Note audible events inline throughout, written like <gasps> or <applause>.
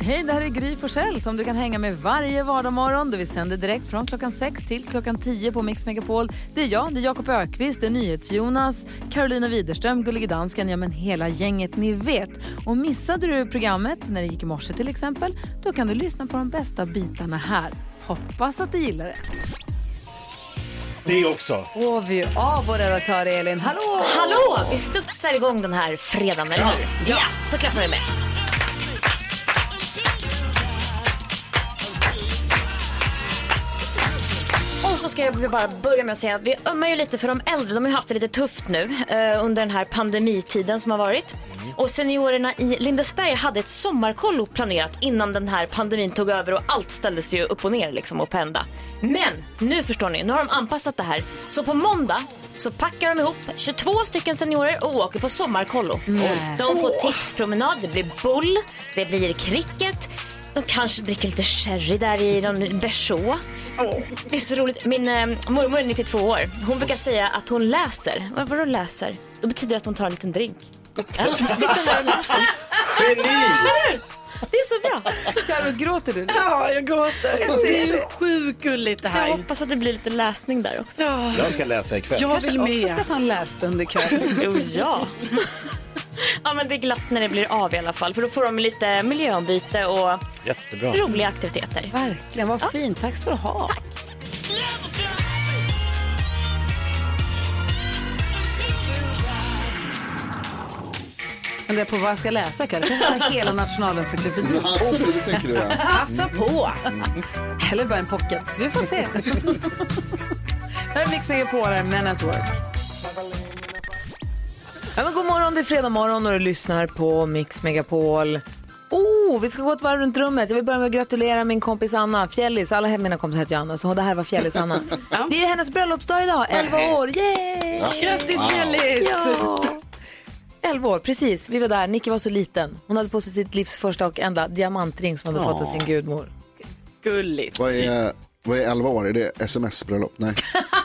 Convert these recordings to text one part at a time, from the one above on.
Hej, det här är Gry Forssell som du kan hänga med varje vardagsmorgon. Vi sänder direkt från klockan 6 till klockan 10 på Mix Megapol. Det är jag, det är Jakob Ökvist, det är NyhetsJonas, Carolina Widerström, Gullige Dansken, ja men hela gänget ni vet. Och missade du programmet när det gick i morse till exempel, då kan du lyssna på de bästa bitarna här. Hoppas att du gillar det. Det också. Och vi av vår redaktör Elin. Hallå! Hallå! Vi studsar igång den här fredagen, eller hur? Ja, så klappar vi med. Så ska jag bara börja med att säga att vi ömmar ju lite för de äldre. De har ju haft det lite tufft nu eh, under den här pandemitiden som har varit. Och seniorerna i Lindesberg hade ett sommarkollo planerat innan den här pandemin tog över och allt ställdes ju upp och ner liksom och på ända. Men nu förstår ni, nu har de anpassat det här. Så på måndag så packar de ihop 22 stycken seniorer och åker på sommarkollo. De får tipspromenad, det blir bull, det blir cricket. De kanske dricker lite sherry där i någon berså. Det är så roligt. Min eh, mormor är 92 år. Hon brukar säga att hon läser. Vad vadå läser? Det betyder att hon tar en liten drink. Ja, hon sitter där och läser. Geni! Det är så bra. Carro, gråter du? Ja, jag gråter. Jag ser Det är så- sjukt gulligt det Så jag här. hoppas att det blir lite läsning där också. Jag ska läsa ikväll. Jag vill också med. ska ta en lässtund ikväll. <laughs> Jo, ja. <laughs> Ja, men det är glatt när det blir av i alla fall. För då får de lite miljöombyte och Jättebra. roliga aktiviteter. Verkligen, vad fint. Tack ska du ha. Funderar på vad jag ska läsa ikväll. Kanske ta hela nationalencyklopedin. Det tänker du ja. Passa på. Eller bara en pocket. Vi får se. <laughs> Här är Mix Megapol, med Network. Ja, men god morgon, det är fredag morgon och du lyssnar på Mix Megapol. Oh, vi ska gå ett varv runt rummet. Jag vill börja med att gratulera min kompis Anna, Fjällis. Alla mina kompisar heter ju Anna, så det här var Fjällis Anna. Det är hennes bröllopsdag idag, 11 år. Yay! Grattis Fjällis! Ja. 11 år, precis. Vi var där. Nicky var så liten. Hon hade på sig sitt livs första och enda diamantring som hon hade fått av sin gudmor. Gulligt. Vad är, vad är 11 år? Är det sms-bröllop? Nej. <laughs>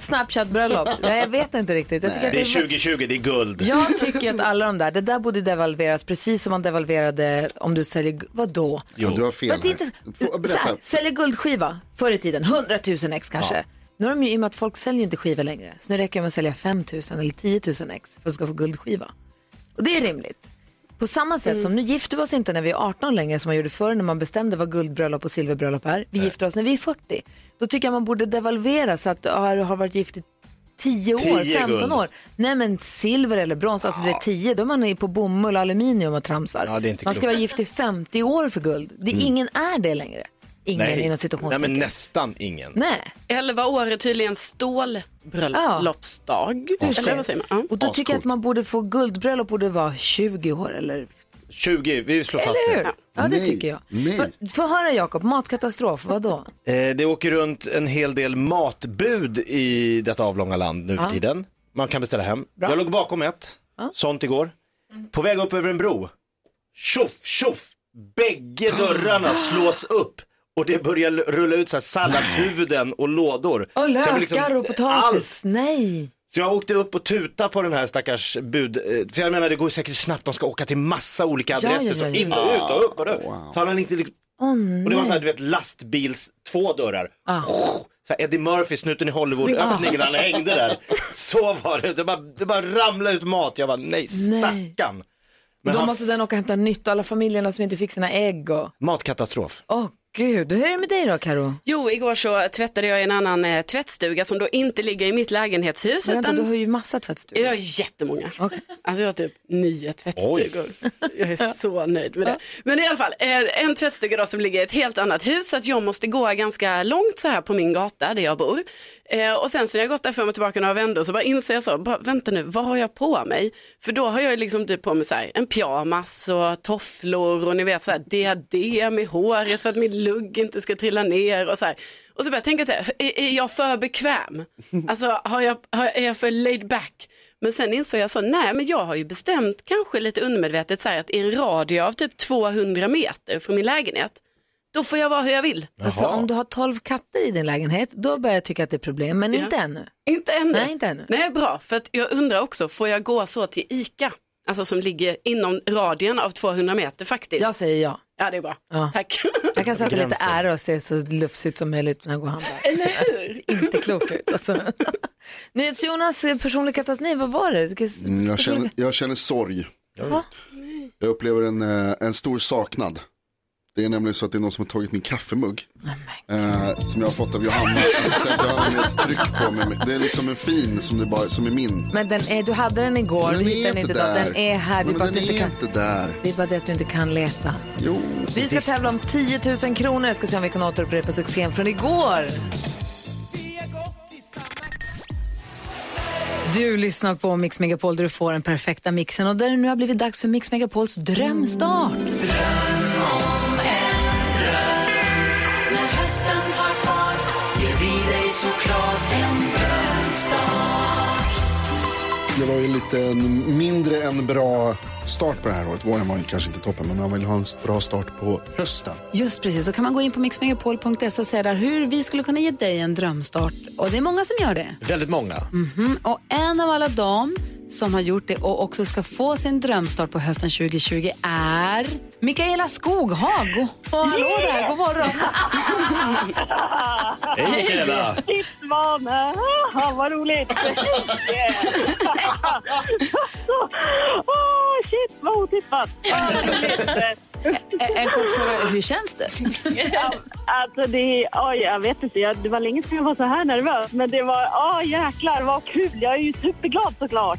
Snapchat-bröllop. Nej, jag vet inte riktigt. Jag tycker att Det är det var- 2020, det är guld. <laughs> Jag tycker att alla de där, det där borde devalveras precis som man devalverade om du säljer, vadå? Jo. Du har fel Vad inte, så här, säljer guldskiva förr i tiden, 100 000 ex kanske. Nu har de ju, i och med att folk säljer inte skivor längre, så nu räcker det med att sälja 5 000 eller 10 000 ex för att du ska få guldskiva. Och det är rimligt. På samma sätt som nu gifter vi oss inte när vi är 18 längre som man gjorde förr när man bestämde vad guldbröllop och silverbröllop är. Vi gifter oss när vi är 40. Då tycker jag man borde devalvera så att har, har varit gift i 10 år, 10 15 guld. år. Nej men silver eller brons, alltså det är 10, då är man på bomull och aluminium och tramsar. Ja, man ska klokt. vara gift i 50 år för guld. Det, Ingen är det längre. Ingen inom Nej, citationstecken. men nästan ingen. Nej. 11 år är tydligen stålbröllopsdag. Du Eller ser. vad säger man? Ja. Och då tycker jag att man borde få guldbröllop borde vara 20 år eller 20, vi slår fast det. Ja, det Nej, tycker jag. nej. Få- Få höra Jakob, matkatastrof, vad då? Eh, det åker runt en hel del matbud i detta avlånga land nu för tiden. Man kan beställa hem. Jag låg bakom ett, sånt igår. På väg upp över en bro. Tjoff, tjoff! Bägge dörrarna slås upp och det börjar rulla ut så här salladshuvuden och lådor. Och Så jag lökar liksom- och potatis, nej. Så jag åkte upp och tuta på den här stackars bud, eh, för jag menar det går säkert snabbt, de ska åka till massa olika adresser, ja, så ja, ja. in och ut och upp och upp. Wow. Så han inte liksom, och det var så här, du vet lastbils, två dörrar. Ah. Så här Eddie Murphy, snuten i Hollywood, öppningen, han hängde där. Så var det, det bara, det bara ramlade ut mat, jag bara nej stackarn. Men då han, måste den åka och hämta nytt, alla familjerna som inte fick sina ägg och... matkatastrof. Åh gud, hur är det med dig då Karo? Jo, igår så tvättade jag i en annan eh, tvättstuga som då inte ligger i mitt lägenhetshus. Vänta, utan... du har ju massa tvättstugor. Jag har jättemånga. Okej. Alltså jag har typ nio tvättstugor. Jag är så nöjd med det. Men i alla fall, eh, en tvättstuga då som ligger i ett helt annat hus så att jag måste gå ganska långt så här på min gata där jag bor. Eh, Och sen så när jag gått där fram och tillbaka några vändor så bara inser jag så, bara, vänta nu, vad har jag på mig? För då har jag liksom typ på mig så här, en pyjamas och tofflor och ni vet så här diadem i håret för att min lugg inte ska trilla ner och så här. Och så börjar jag tänka så här, är, är jag för bekväm? <laughs> Alltså har jag, har, är jag för laid back? Men sen insåg jag så, nej men jag har ju bestämt kanske lite undermedvetet så här att i en radie av typ 200 meter från min lägenhet, då får jag vara hur jag vill. Alltså om du har 12 katter i din lägenhet, då börjar jag tycka att det är problem, men Ja. inte ännu. Inte ännu. Nej, inte ännu. Nej, bra. För att jag undrar också, får jag gå så till ICA? Alltså som ligger inom radien av 200 meter faktiskt. Jag säger ja. Ja, det är bra. Ja. Tack. Jag kan sätta lite Gränsen. ära och se så lufsigt som möjligt när jag går och handlar. Eller hur? <laughs> Inte klokt ut alltså. <laughs> NyhetsJonas personlig katastrof, vad var det? Vilket- Mm, Jag känner, jag känner sorg. Va? Jag upplever en, eh, en stor saknad. Det är nämligen så att det är någon som har tagit min kaffemugg. Eh, som jag har fått av Johanna. <laughs> Johanna med ett tryck på mig. Det är liksom en fin som, det bara, som är min. Men den är, du hade den igår, Men du den hittade den är inte där. Den är här, det är, bara den är kan, inte där. det är bara det att du inte kan leta. Jo. Vi ska tävla om 10 000 kronor. Jag ska se om vi kan återupprepa succén från igår. Du lyssnar på Mix Megapol där du får den perfekta mixen och där det nu har blivit dags för Mix Megapols drömstart. Det var ju lite en mindre än bra start på det här året. Våren var kanske inte toppen, men man vill ha en bra start på hösten. Just precis, då kan man gå in på mixmegapol.se och säga där hur vi skulle kunna ge dig en drömstart. Och det är många som gör det. Väldigt många. Mm, och en av alla dem som har gjort det och också ska få sin drömstart på hösten 2020 är Mikaela Skoghag. Och, och hallå där, god morgon. <laughs> Hej Mikaela! Ah, vad roligt! <laughs> <laughs> Shit, vad otippat! Ah, vad roligt. En en kort fråga, hur känns det? Ja, <laughs> Alltså det, oj, jag vet inte, jag, det var länge sedan jag var så här nervös. Men det var, åh jäklar vad kul. Jag är ju superglad såklart.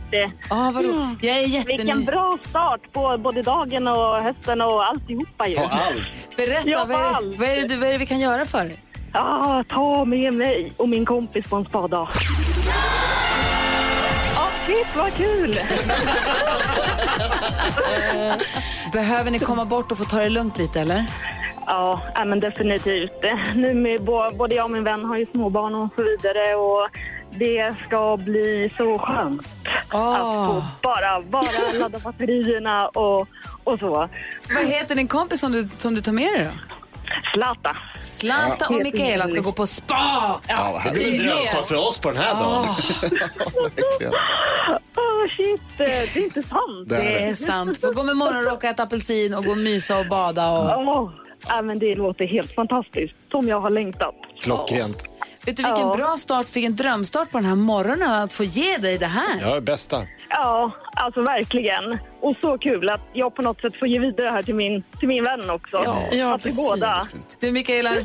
Ah, vad roligt. Jag är Vilken jätteny... bra start på både dagen och hösten och alltihopa ju. På allt. Berätta, Ja, vad är, allt. vad, är det, vad är det vi kan göra för dig? Ah, ta med mig och min kompis på en spadag. Ah, shit vad kul! <laughs> Behöver ni komma bort och få ta det lugnt lite eller? Ja, men definitivt. Nu med både jag och min vän har ju småbarn och så vidare och det ska bli så skönt Ah. att få bara, bara ladda batterierna och, och så. Vad heter din kompis som du, som du tar med dig då? Zlata. Zlata och Mikaela ska gå på spa. Ja, Det blir en drömstart för oss på den här dagen. <laughs> Åh shit, det är inte sant. Det Det är sant. Få gå med morgonrock och äta apelsin och gå och mysa och bada. Och... Åh, ja, men det låter helt fantastiskt. Som jag har längtat. Klockrent. Vet du vilken Ja. bra start, vilken drömstart på den här morgonen att få ge dig det här. Ja, bästa. Ja, alltså verkligen. Och så kul att jag på något sätt får ge vidare det här till min, till min vän också. Ja. Ja, att precis. båda. Du Mikaela,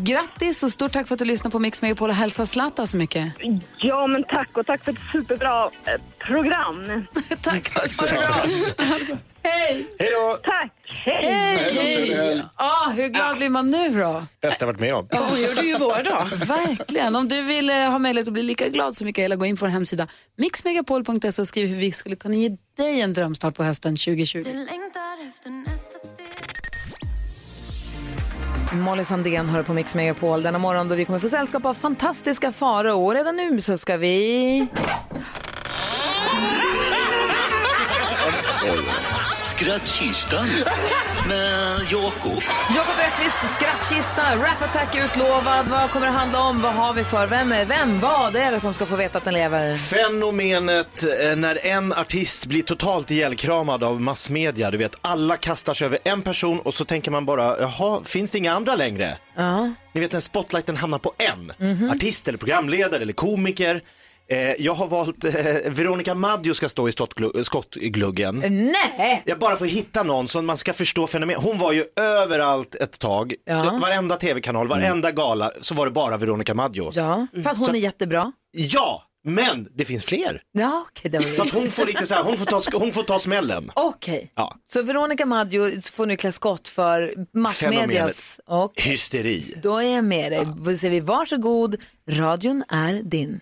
grattis och stort tack för att du lyssnade på Mix Megapol och hälsa Zlata så mycket. Ja, men tack och tack för ett superbra eh, program. <laughs> tack. Tack så mycket. Hej! Hej då! Tack! Hej! Hej! Ah, hur glad blir man nu då? Bästa jag varit med om. Hon gjorde ju vår dag. <laughs> Verkligen. Om du vill eh, ha möjlighet att bli lika glad som Mikaela, gå in på vår hemsida mixmegapol.se och skriv hur vi skulle kunna ge dig en drömstart på hösten 2020. Molly Sandén hör på Mix Megapol denna morgon då vi kommer få sällskap av fantastiska Farao. Och redan nu så ska vi... Skrattkistan <laughs> med Jakob. Jakob Öqvist, skrattkista, Rap Attack utlovad. Vad kommer det handla om? Vad har vi för? Vem är vem? Vad är det som ska få veta att den lever? Fenomenet eh, när en artist blir totalt ihjälkramad av massmedia. Du vet, alla kastar sig över en person och så tänker man bara, jaha, finns det inga andra längre? Ja. Ni vet när spotlighten hamnar på en. Artist eller programledare eller komiker. Eh, jag har valt, eh, Veronica Maggio ska stå i skottglu- skottgluggen. Nej! Jag bara får hitta någon som man ska förstå fenomen. Hon var ju överallt ett tag. Ja. Det- Varenda tv-kanal, varenda gala så var det bara Veronica Maggio. Ja, Ja, för att hon är jättebra. men det finns fler. Ja, okej. det var Så att hon får lite så här, hon får ta, hon får ta smällen. Okej. Ja. Så Veronica Maggio får nu klä skott för massmedias... Och Hysteri. då är jag med dig. Då säger vi varsågod, radion är din.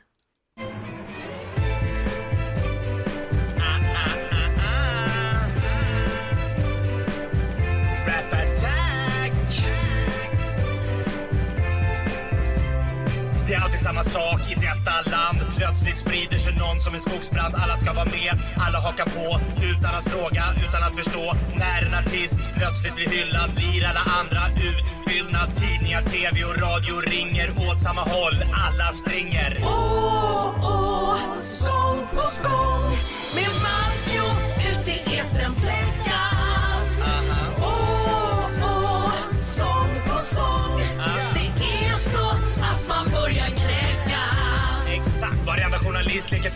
Det är alltid samma sak i detta land. Plötsligt sprider sig någon som en skogsbrand. Alla ska vara med, alla hakar på. Utan att fråga, utan att förstå. När en artist plötsligt blir hyllad Blir alla andra utfyllnad. Tidningar, tv och radio ringer åt samma håll. Alla springer.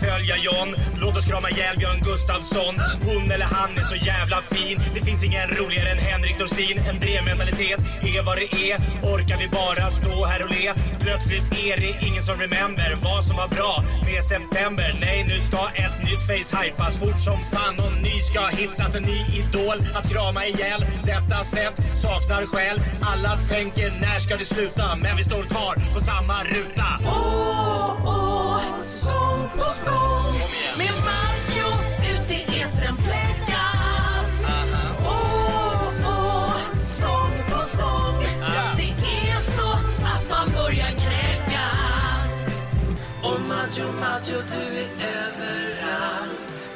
Följa John. Låt oss krama ihjäl Björn Gustafsson. Hon eller han är så jävla fin. Det finns ingen roligare än Henrik Dorsin. En drevmentalitet är vad det är. Orkar vi bara stå här och le? Plötsligt är det ingen som remember Vad som var bra med september. Nej nu ska ett nytt face hypas Fort som fan och ny ska hittas En ny idol att krama ihjäl. Detta sätt saknar själ. Alla tänker när ska det sluta? Men vi står kvar på samma ruta. Oh, oh, so på sång med Maggio ut i etern fläckas. Åh, åh, sång på sång. Det är så att man börjar kräkas. Och Maggio, Maggio, du är överallt.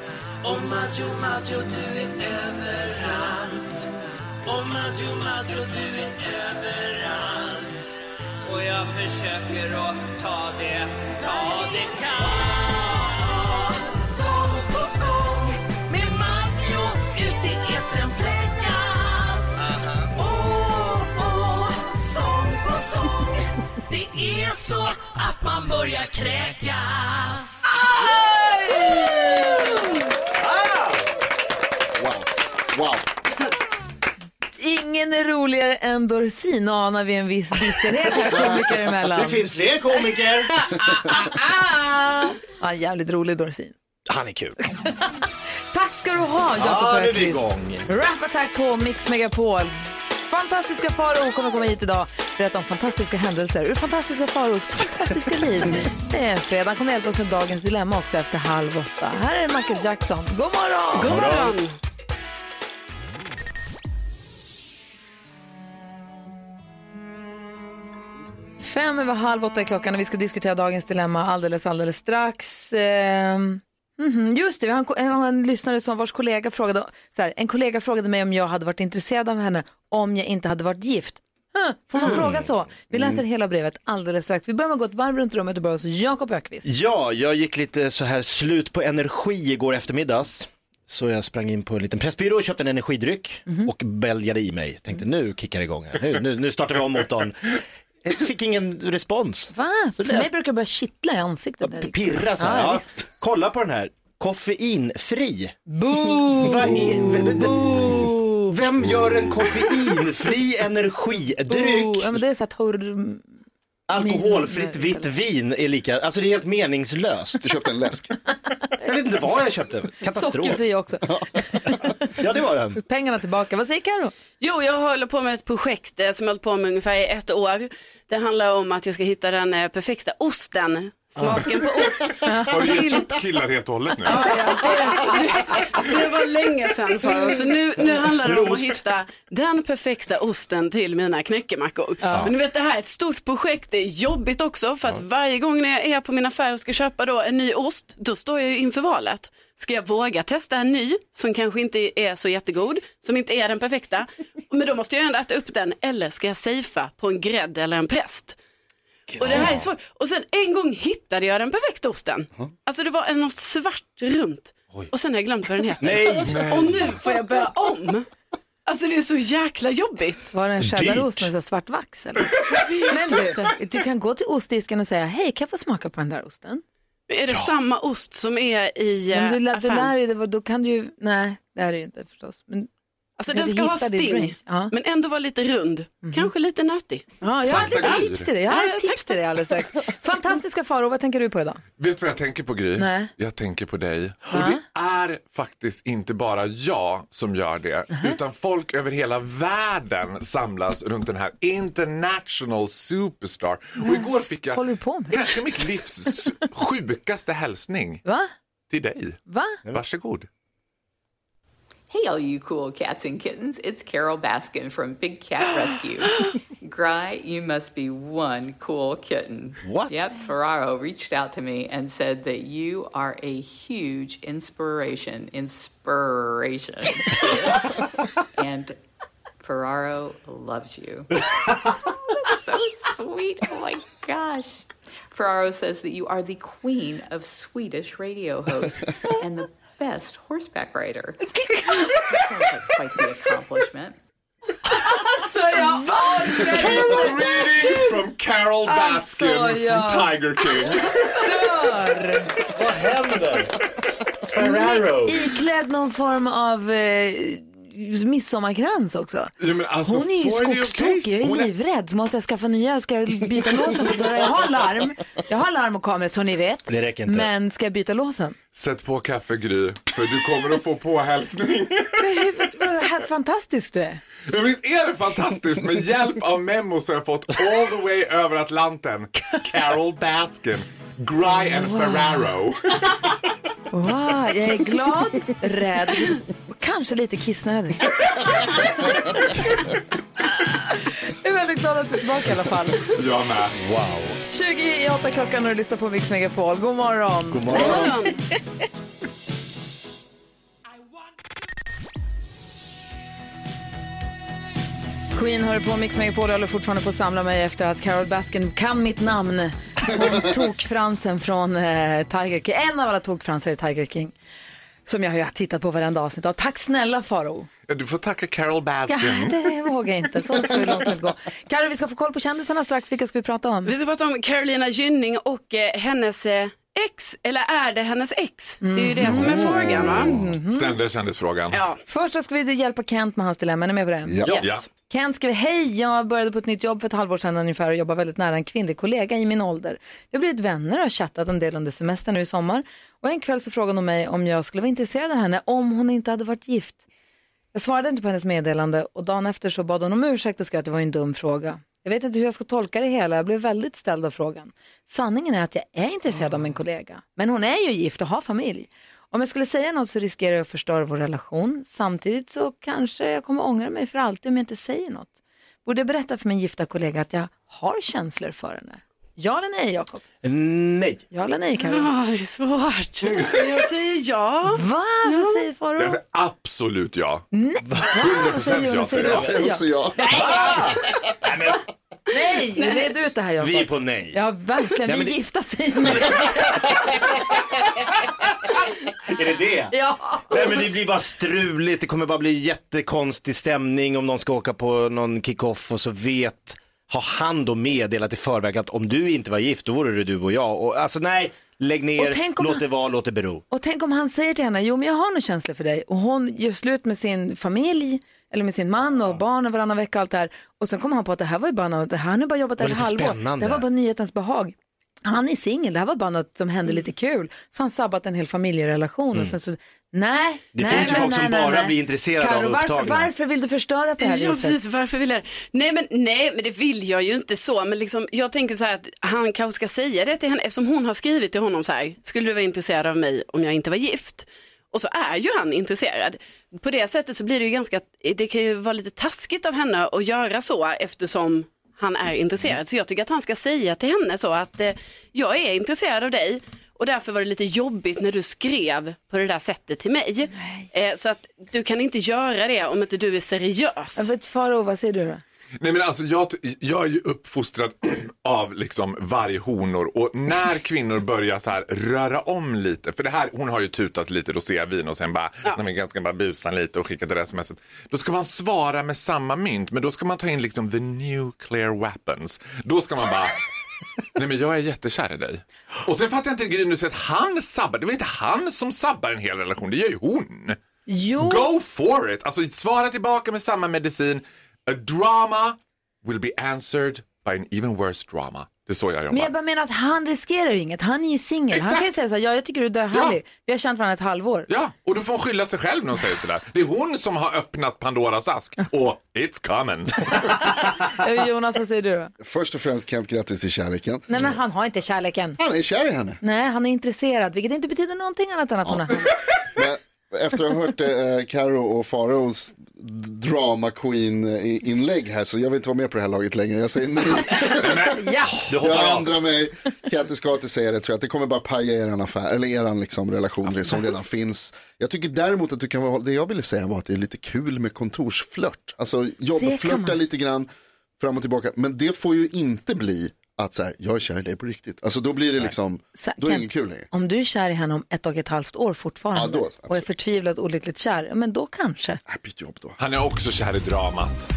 Och Maggio, Maggio, du är överallt. Och Maggio, Maggio, du är överallt. Och jag försöker att ta det, ta det kan. Så att man börjar kräkas. Wow. Wow. Ingen är roligare än Dorsin anar vi en viss bitterhet här komiker emellan. Det finns fler komiker. Ja, jävligt rolig Dorsin. Han är kul. Tack ska du ha Jakob Ja, nu är vi Öqvist. igång. Rap Attack på Mix Megapol. Fantastiska Farao kommer komma hit idag berätta om fantastiska händelser ur fantastiska Faraos fantastiska liv. Det är fredag. Han kommer hjälpa oss med dagens dilemma också efter halv åtta. Här är Michael Jackson. God morgon! God morgon. Fem över halv åtta är klockan och vi ska diskutera dagens dilemma alldeles, alldeles strax. Ehm, mhm, just det, vi har en, har en lyssnare som vars kollega frågade, så här, en kollega frågade mig om jag hade varit intresserad av henne om jag inte hade varit gift. Huh, får man fråga så? Vi läser hela brevet alldeles strax. Vi börjar med att gå ett varv runt rummet och börjar hos Jakob Ökvist. Ja, jag gick lite så här slut på energi igår eftermiddags. Så jag sprang in på en liten pressbyrå och köpte en energidryck och bälgade i mig. Tänkte nu kickar det igång här, nu, nu, nu startar vi om motorn. Eh, Fick ingen respons. Va? För mig brukar det börja kittla i ansiktet. P- Pirra så här. Ja, Ja. Kolla på den här, koffeinfri. Boo! Vad vem gör en koffeinfri energidryck? Boo! Ja, men det är så här torr... Alkoholfritt vitt vin är lika, alltså det är helt meningslöst. Du köpte en läsk. Jag vet inte vad jag köpte, katastrof. Sockerfri också. Ja <laughs> det var den. Pengarna tillbaka. Vad säger Karo? Jo, jag håller på med ett projekt eh, som jag hållit på med ungefär i ett år. Det handlar om att jag ska hitta den eh, perfekta osten, smaken på ost. <laughs> Har du gett upp killar helt och hållet nu? Ja, det, det, det var länge sedan för oss. Så nu, nu handlar det om att hitta den perfekta osten till mina knäckemackor. Men du vet det här är ett stort projekt, det är jobbigt också för att varje gång när jag är på min affär och ska köpa då en ny ost, då står jag ju inför valet. Ska jag våga testa en ny som kanske inte är så jättegod, som inte är den perfekta, men då måste jag ändå äta upp den, eller ska jag safea på en grädde eller en präst? Och det här är svårt. Och sen en gång hittade jag den perfekta osten. Alltså det var en något svart runt. Och sen har jag glömt vad den heter. Nej. Och nu får jag börja om. Alltså det är så jäkla jobbigt. Var det en cheddarost med så här svart vax? Eller? Men du, du kan gå till ostdisken och säga, hej kan jag få smaka på den där osten? Är det samma ost som är i Men eh, du, det affären? lär ju, det var- då kan du ju, nej det är det ju inte förstås. Men, Alltså den ska ha sting. Ja. men ändå vara lite rund. Kanske lite nötig. ja, jag har ett litet tips till dig. Jag har ett tips till dig alldeles strax. <laughs> Fantastiska Faro, vad tänker du på idag? Vet du vad jag tänker på Gry? Nej. Jag tänker på dig. Och det är faktiskt inte bara jag som gör det, utan folk över hela världen samlas runt den här international superstar. Och igår fick jag håller du på med? kanske mitt livs <laughs> sjukaste hälsning Va? till dig. Va? Varsågod. Hey, all you cool cats and kittens. It's Carol Baskin from Big Cat Rescue. <gasps> Gry, you must be one cool kitten. What? Yep, Ferraro reached out to me and said that you are a huge inspiration. Inspiration. <laughs> and Ferraro loves you. That's <laughs> so sweet. Oh my gosh. Ferraro says that you are the queen of Swedish radio hosts <laughs> and the best horseback rider. <laughs> Like quite the accomplishment. <laughs> Så jag Greetings from Carol Baskin Alltså, ja. from Tiger King. Dör! Vad händer? Ferraro. Iklädd någon form av eh, midsommarkrans också. Ja, men alltså, Hon är ju skogstokig, jag. Hon är livrädd. Så måste jag skaffa nya, ska jag byta låsen på dörren? Jag har larm, jag har larm och kamera så ni vet. Det räcker inte. Men ska jag byta låsen? Sätt på kaffe Gry, för du kommer att få påhälsning. <laughs> Vad fantastisk du är. Ja, visst är det fantastiskt? Med hjälp av memo så har jag fått all the way över Atlanten. Carol Baskin, Gry and Ferraro. Wow, jag är glad, rädd och kanske lite kissnödig. Jag är väldigt glad att du är tillbaka i alla fall. Jag med. Wow. 20 i 8 klockan och du lyssnar på Mix Megapol. God morgon. God morgon. Queen hör på Mix Megapol och håller fortfarande på att samla mig efter att Carol Baskin kan mitt namn. <laughs> Tokfransen från eh, Tiger King. En av alla tokfransar i Tiger King. Som jag har tittat på varenda avsnitt av. Tack snälla Faro. Ja, Du får tacka Carol Ja, Baskin. det vågar jag inte. Så ska vi långt inte gå. Carro, vi ska få koll på kändisarna strax. Vilka ska vi prata om? Vi ska prata om Carolina Gynning och eh, hennes eh, ex, eller är det hennes ex? Det är ju det som är frågan va? Ständiga kändisfrågan. Ja. Först så ska vi hjälpa Kent med hans dilemma. Är ni med på det? Ja. Ja. Yes. Kent skriver, hej, jag började på ett nytt jobb för ett halvår sedan ungefär och jobbar väldigt nära en kvinnlig kollega i min ålder. Vi har blivit vänner och har chattat en del under semestern nu i sommar. Och en kväll så frågade hon mig om jag skulle vara intresserad av henne om hon inte hade varit gift. Jag svarade inte på hennes meddelande och dagen efter så bad hon om ursäkt och skrev att det var en dum fråga. Jag vet inte hur jag ska tolka det hela, jag blev väldigt ställd av frågan. Sanningen är att jag är intresserad av min kollega, men hon är ju gift och har familj. Om jag skulle säga något så riskerar jag att förstöra vår relation. Samtidigt så kanske jag kommer ångra mig för alltid om jag inte säger något. Borde jag berätta för min gifta kollega att jag har känslor för henne? Ja eller nej, Jakob? Nej. Ja eller nej, Karin? Ah, det är svårt. Jag säger ja. Va? Vad säger säger absolut ja. Nej. 100% säger ja Jonas? säger Säger jag. du Säger också ja. Nej, <laughs> red ut det här Jakob. Vi är på nej. Ja, verkligen. Vi det- gifta säger nej. Är det det? Ja. Nej men det blir bara struligt, det kommer bara bli jättekonstig stämning om någon ska åka på någon kick-off och så vet, har han då meddelat i förväg att om du inte var gift då vore det du och jag. Och, alltså nej, lägg ner, låt det vara, låt det bero. Och tänk om han säger till henne, jo men jag har nog känslor för dig och hon gör slut med sin familj eller med sin man och barn och varannan vecka och allt det här. Och sen kommer han på att det här var ju bara något, det här har bara jobbat ett halvår. spännande. Det här var bara nyhetens behag. Han är singel, det här var bara något som hände lite kul. Så han sabbat en hel familjerelation och sen så, nej. Mm. Det nej, finns ju nej, folk som nej, bara nej. blir intresserade Karo, av varför, upptagna. varför vill du förstöra på det här Ja, viset? precis. Varför vill jag? Nej men, nej, men det vill jag ju inte så. Men liksom, jag tänker så här att han kanske ska säga det till henne eftersom hon har skrivit till honom så här. Skulle du vara intresserad av mig om jag inte var gift? Och så är ju han intresserad. På det sättet så blir det ju ganska, det kan ju vara lite taskigt av henne att göra så eftersom han är intresserad. Så jag tycker att han ska säga till henne så att eh, jag är intresserad av dig och därför var det lite jobbigt när du skrev på det där sättet till mig. Eh, så att du kan inte göra det om inte du är seriös. Faro, vad säger du då? Nej men alltså jag, jag är ju uppfostrad <clears throat> av liksom varghonor och när kvinnor börjar så här röra om lite, för det här, hon har ju tutat lite rosévin och sen bara, ja. men ganska bara busa lite och skicka det smset. Då ska man svara med samma mynt, men då ska man ta in liksom the nuclear weapons. Då ska man bara, <laughs> nej men jag är jättekär i dig. Och sen fattar jag inte grejen, du säger att han sabbar, det var inte han som sabbar en hel relation, det gör ju hon. Jo. Go for it! Alltså svara tillbaka med samma medicin. A drama will be answered by an even worse drama. Det är så jag jobbar. Men jag bara menar att han riskerar ju inget. Han är ju singel. Han Exakt. kan ju säga så här, ja jag tycker du är härlig. Vi har känt varandra ett halvår. Ja, och då får hon skylla sig själv när hon säger sådär. Det är hon som har öppnat Pandoras ask och it's coming. <laughs> Eh, Jonas, vad säger du då? Först och främst Kent, grattis till kärleken. Nej men han har inte kärleken. Han är kär i henne. Nej, han är intresserad, vilket inte betyder någonting annat än att hon har Men efter att ha hört eh, Karo och Faraos drama queen eh, inlägg här så jag vill inte vara med på det här laget längre. Jag säger nej. <laughs> Ja. Jag av. ändrar mig. Ska inte säga det tror jag. Att det kommer bara paja er affär, eller er liksom, relation som redan finns. Jag tycker däremot att du kan vara, det jag ville säga var att det är lite kul med kontorsflört. Alltså jobba, flörta lite grann fram och tillbaka. Men det får ju inte bli att så här, jag är kär i dig på riktigt. Alltså då blir det liksom, Så, då är det Kent, inget kul längre. Om du är kär i henne om ett och ett halvt år fortfarande Ja, då, absolut. och är förtvivlat olyckligt kär, ja, men då kanske. Äh, byt jobb då. Han är också kär i dramat.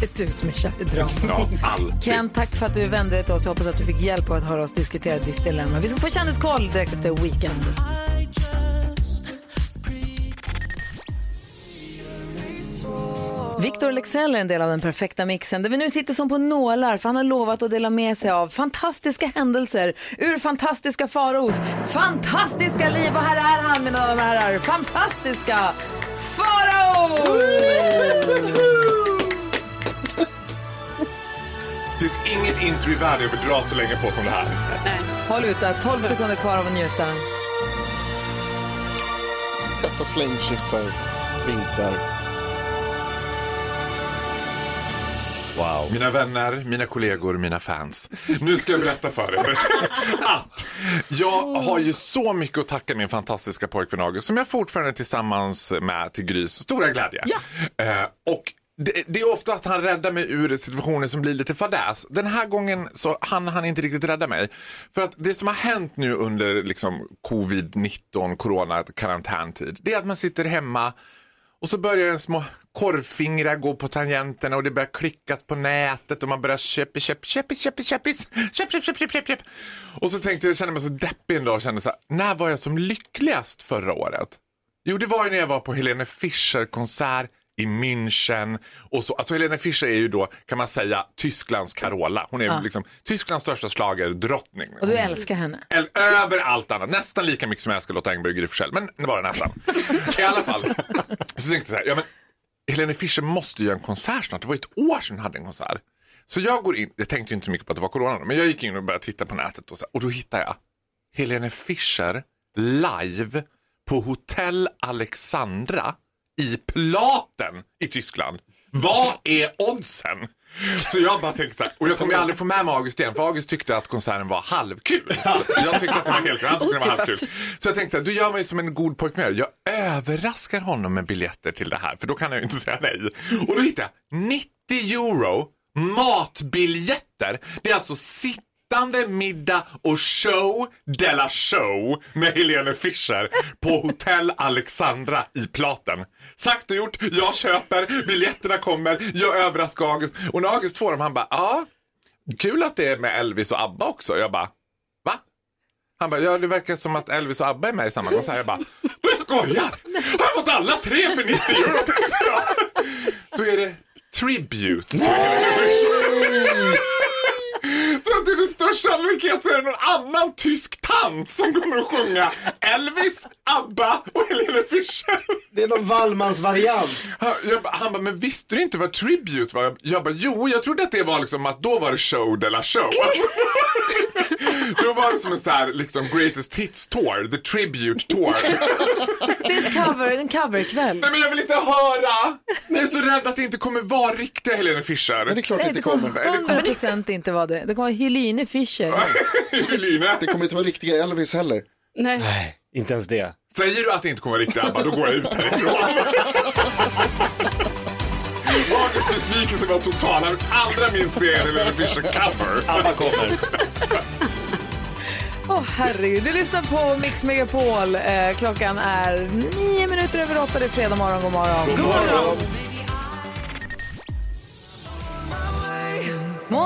Det är du som är kär i drama. Ja, alltid. Ken, tack för att du vände dig till oss. Jag hoppas att du fick hjälp av att höra oss diskutera ditt dilemma. Vi ska få kändiskoll direkt efter Weekend. Victor Lexell är en del av den perfekta mixen där vi nu sitter som på nålar för han har lovat att dela med sig av fantastiska händelser ur fantastiska faraos fantastiska liv. Och här är han mina damer och herrar, fantastiska Farao! Det finns inget intro i världen jag vill dra så länge på som det här. Håll ut där, 12 sekunder kvar av att njuta. Kasta slängkyssar, vinklar. Wow. Mina vänner, mina kollegor, mina fans. Nu ska jag berätta för er <laughs> att jag har ju så mycket att tacka min fantastiska pojkvän August som jag fortfarande är tillsammans med till Grys stora glädje. Eh, och det, det är ofta att han räddar mig ur situationer som blir lite fadäs. Den här gången så han han inte riktigt rädda mig. För att det som har hänt nu under liksom covid-19, corona, karantäntid, det är att man sitter hemma och så börjar den små korvfingrar gå på tangenterna och det börjar klickas på nätet och man börjar köpa, köpa, köpa, köpa, köpa, köp, köp, köp, köp, köp. Och så tänkte jag, jag kände mig så deppig en dag och kände så här, när var jag som lyckligast förra året? Jo, det var ju när jag var på Helene Fischer konsert i München och så. Alltså Helene Fischer är ju då, kan man säga, Tysklands Carola. Hon är Ja. liksom Tysklands största schlagerdrottning. Och du älskar henne. Äl- Över allt annat. Nästan lika mycket som jag älskar Lotta Engberg och Gry. Men det var nästan. I alla fall. Så tänkte jag så här, ja men Helene Fischer måste ju göra en konsert snart. Det var ett år sedan hon hade en konsert. Så jag går in, jag tänkte ju inte så mycket på att det var corona, men jag gick in och började titta på nätet och, så, och då hittade jag Helene Fischer live på Hotell Alexandra i Platen i Tyskland. Vad är oddsen? Så jag bara tänkte så här, och jag kommer ju aldrig få med mig August igen, för August tyckte att konserten var halvkul. <laughs> Jag tyckte att det var helt kul, han tyckte det var halvkul. Så jag tänkte så här, du gör mig som en god pojkvän. Jag överraskar honom med biljetter till det här, för då kan jag ju inte säga nej. Och då hittade jag 90 euro matbiljetter. Det är alltså sittande middag och show de la show med Helene Fischer på Hotell Alexandra i Platen. Sagt och gjort, jag köper, biljetterna kommer, jag överraskar August. Och när August får dem, han bara, ja, kul att det är med Elvis och ABBA också. Jag bara, va? Han bara, ja det verkar som att Elvis och ABBA är med i samma konsert. Jag bara, du skojar! Har jag fått alla tre för 90 euro? Då är det tribute till Helene Fischer. Så att det största sannolikhet så är det någon annan tysk tant som kommer att sjunga Elvis, ABBA och Helene Fischer. Det är någon Wallmans variant. Han, han bara, men visste du inte vad tribute var? Jag bara, jo, jag trodde att det var liksom att då var det show de la show. <laughs> då var det som en så här, liksom greatest hits tour, the tribute tour. Det är en, cover, en coverkväll. Nej men jag vill inte höra! Jag är så rädd att det inte kommer vara riktiga Helene Fischer. Men det är klart Nej, att det det kommer. kommer 100 procent inte vara det. Det kommer vara Helene Fischer. Helene. <laughs> Det kommer inte vara riktiga Elvis heller. Nej. Nej, inte ens det. Säger du att det inte kommer vara riktiga ABBA, då går jag ut härifrån. <laughs> August besvikelse var total. Han allra minst se en Helene Fischer cover. ABBA kommer. <laughs> Åh herregud, du lyssnar på Mix Megapol. Eh, klockan är nio minuter över åtta, det är fredag morgon. God morgon. God morgon.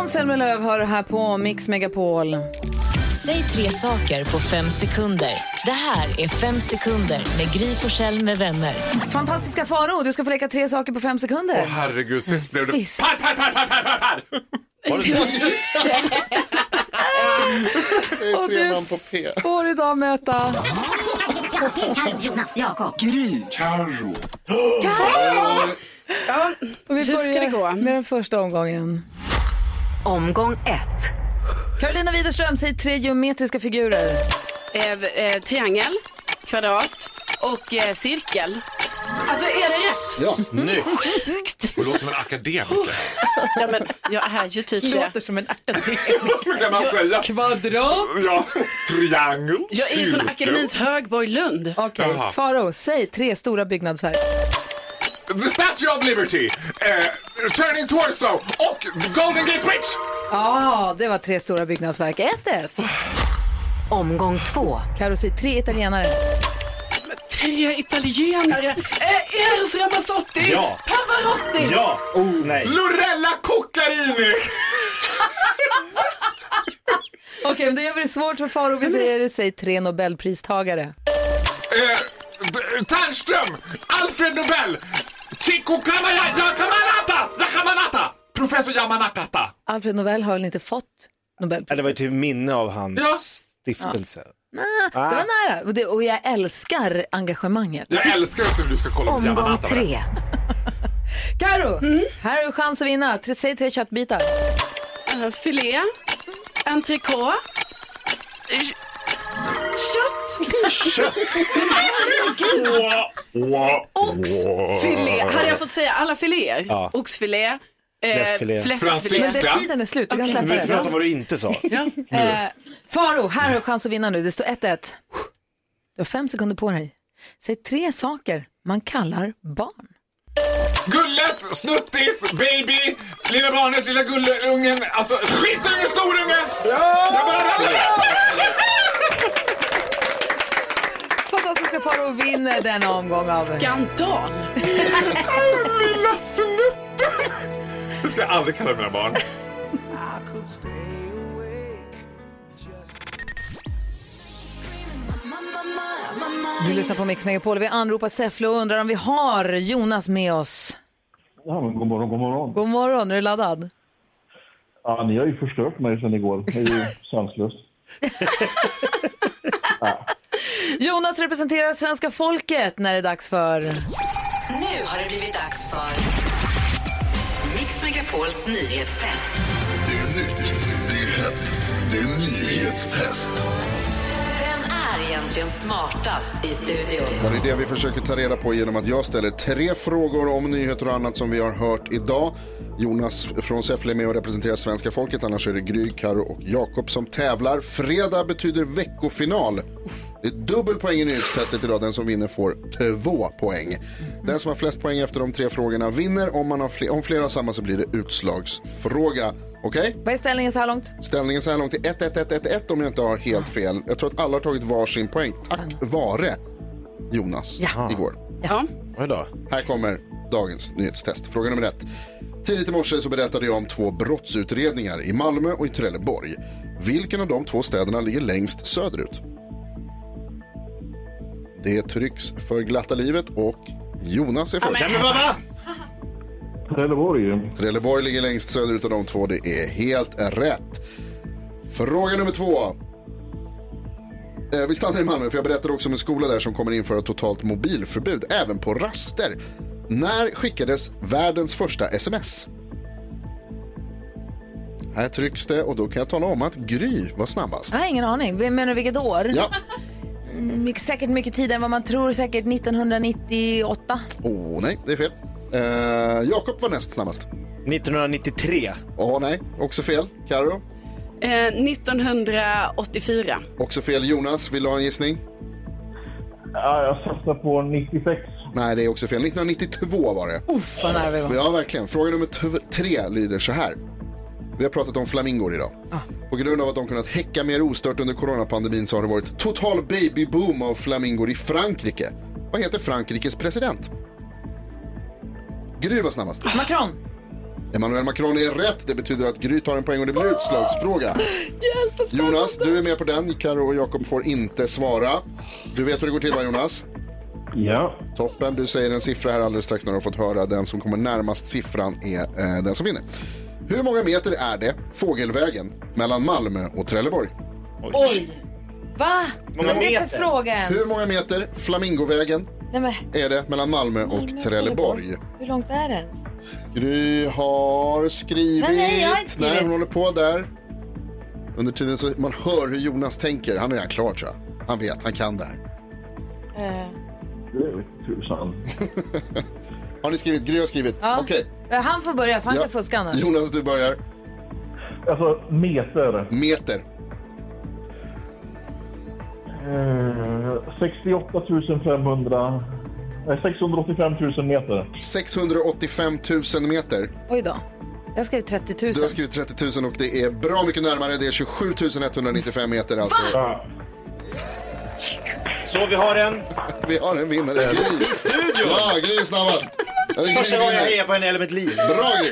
Måns Zelmerlöw hör här på Mix Megapol. Säg tre saker på fem sekunder. Det här är Fem sekunder med Gry Forssell med vänner. Fantastiska Faro, du ska få leka tre saker på fem sekunder. Åh herregud, sist blev det Sist. par, par, par, par, par, par, par. Säg Och tre du namn på P. får idag möta... Jonas, Jakob. Och vi Hur ska börjar det gå? med den första omgången. Omgång ett. Carolina Widerström, säg tre geometriska figurer. Eh, eh, triangel, kvadrat och eh, cirkel. Alltså är det rätt? Ja, Du låter som en akademiker. Ja, men jag är ju typ det. Låter som en <laughs> akademiker. kan man säga. Kvadrat. Ja, triangel, Jag är ju från Akademins Högborg Lund. Okej, Jaha. Faro, säg tre stora byggnadsverk. The Statue of Liberty, eh, Turning Torso och Golden Gate Bridge. Ja, det var tre stora byggnadsverk. 1 S. Omgång två. Karo, säg tre italienare. Tre italienare. Eh, Eros Ramazzotti. Ja. Pavarotti. Ja! Oh, nej. Lorella Coccarini! Okej, men det gör det svårt för Faro. Vi säger, säg tre Nobelpristagare. Eh, D- Ternström! Alfred Nobel! Chico Yamanata! Yamanata! Professor Yamanakata! Alfred Nobel har väl inte fått Ja, Nobelpriset? Det var ju till minne av hans Ja. stiftelse. Nej, det var nära. Och, det, och jag älskar engagemanget. Jag älskar när du ska kolla på Omgång Yamanata. tre. <laughs> Karo, här har du chans att vinna. Tre, säg tre köttbitar. Eh, filé. Entrecote. Kött. Kött! Oxfilé. Hade jag fått säga alla filéer? Ja. Oxfilé. eh, Fläskfilé. fläskfilé. Men det, tiden är slut, du kan släppa Vi det. pratar om vad du inte sa. Eh, Faro, här har du chans att vinna nu. Det står 1-1. Du har fem sekunder på dig. Säg tre saker man kallar barn. Gullet, snuttis, baby, lilla barnet, lilla gullungen, alltså skitunge, storunge! Jag bara... Faro vinner denna omgång av... Skandal. Lilla snutte! Det ska jag aldrig kalla mina barn. Du lyssnar på Mix Megapol. Vi anropar Säffle och undrar om vi har Jonas med oss. Ja, men god morgon, god morgon. God morgon, är du laddad? Ja, ni har ju förstört mig sedan igår. Det är ju sanslöst. <laughs> Jonas representerar svenska folket när det är dags för... Nu har det blivit dags för Mix Megapols nyhetstest. Det är nytt, det är hett, det är nyhetstest. Är egentligen smartast i studion? Det är det vi försöker ta reda på genom att jag ställer tre frågor om nyheter och annat som vi har hört idag. Jonas från Säffle är med och representerar svenska folket. Annars är det Gry, Karo och Jakob som tävlar. Fredag betyder veckofinal. Det är dubbel poäng i nyhetstestet idag. Den som vinner får två poäng. Den som har flest poäng efter de tre frågorna vinner. Om, man har fler, om flera har samma så blir det utslagsfråga. Okej? Vad är ställningen så här långt? Ställningen så här långt är 1-1-1-1-1 om jag inte har helt fel. Jag tror att alla har tagit varsin poäng tack vare Jonas igår. Ja. Oj då. Här kommer dagens nyhetstest. Fråga nummer ett. Tidigt i morse så berättade jag om två brottsutredningar i Malmö och i Trelleborg. Vilken av de två städerna ligger längst söderut? Det trycks för glatta livet och Jonas är först. Nej, men vad, va? Trelleborg. Trelleborg ligger längst söderut av de två. Det är helt rätt. Fråga nummer två. Eh, Vi stannar i Malmö för jag berättade också om en skola där som kommer införa totalt mobilförbud även på raster. När skickades världens första sms? Här trycks det och då kan jag tala om att Gry var snabbast. Jag har ingen aning. Vem Menar du vilket år? Ja. Mm, mycket- säkert mycket tidigare än vad man tror. Säkert 1998. Åh nej, det är fel. Eh, Jakob var näst snabbast. 1993. Åh nej, också fel. Karo, Eh, 1984. också fel. Jonas, vill du ha en gissning? Ja, jag satsar på 96. Nej, det är också fel. 1992 var det. Uff, vad nära vi var. Ja, verkligen. Fråga nummer tre lyder så här. Vi har pratat om flamingor idag. På grund av att de kunnat häcka mer ostört under coronapandemin så har det varit total babyboom av flamingor i Frankrike. Vad heter Frankrikes president? Gry var snabbast. Macron. Emmanuel Macron är rätt. Det betyder att Gry tar en poäng och det blir utslagsfråga. Jonas, du är med på den. Karo och Jakob får inte svara. Du vet hur det går till va Jonas? Ja. Toppen. Du säger en siffra här alldeles strax när du har fått höra. Den som kommer närmast siffran är eh, den som vinner. Hur många meter är det fågelvägen mellan Malmö och Trelleborg? Oj. Va? Vad är det för fråga ens? Hur många meter Flamingovägen Nej, men, är det mellan Malmö och Trelleborg? hur långt är det ens? Gry har skrivit. Men nej, jag har inte skrivit. Nej, hon håller på där. Under tiden så man hör hur Jonas tänker. Han är redan klar tror jag. Han vet, han kan det här. Eh, tusan. <laughs> Har ni skrivit? Gry har skrivit. ja. Okej. Eh, Han får börja, för han Ja. kan fuska annars. Jonas, du börjar. Alltså, meter. Meter. Eh, 68 500... Nej, 685 000 meter. 685 000 meter. Oj då. Jag skrev 30 000. Du har skrivit 30 000 och det är bra mycket närmare. Det är 27 195 meter alltså. Ja. Så vi har en... <laughs> Vi har en vinnare. Gry. I studion! Ja, Gry är snabbast. Första gången jag hejar på en i hela mitt liv. Bra Gry.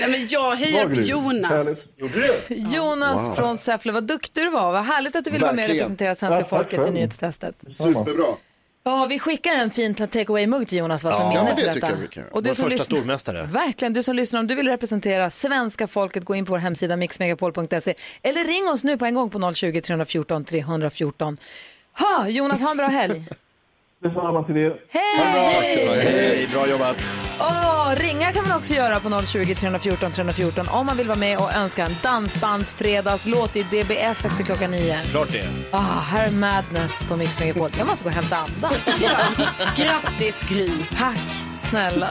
Nej, men jag hejar på. Jonas. <laughs> Jonas Wow. från Säffle, vad duktig du var. Vad härligt att du vill vara med och representera svenska folket i nyhetstestet. Superbra. Ja, vi skickar en fin take away-mugg till Jonas va, som Ja, minne för detta. Och du Vår som första lyssnar- stormästare. Verkligen, du som lyssnar, om du vill representera svenska folket, gå in på vår hemsida mixmegapol.se eller ring oss nu på en gång på 020 314 314. Ha, Jonas, ha en bra helg. Detsamma till er. Hej! Hej, bra jobbat. Åh, ringa kan man också göra på 020 314 314 om man vill vara med och önska en dansbandsfredagslåt i DBF efter klockan nio. Klart det. Ah, här är Madness på Mix Megapol. Jag måste gå och hämta andan. <laughs> Grattis Gry. Tack, snälla.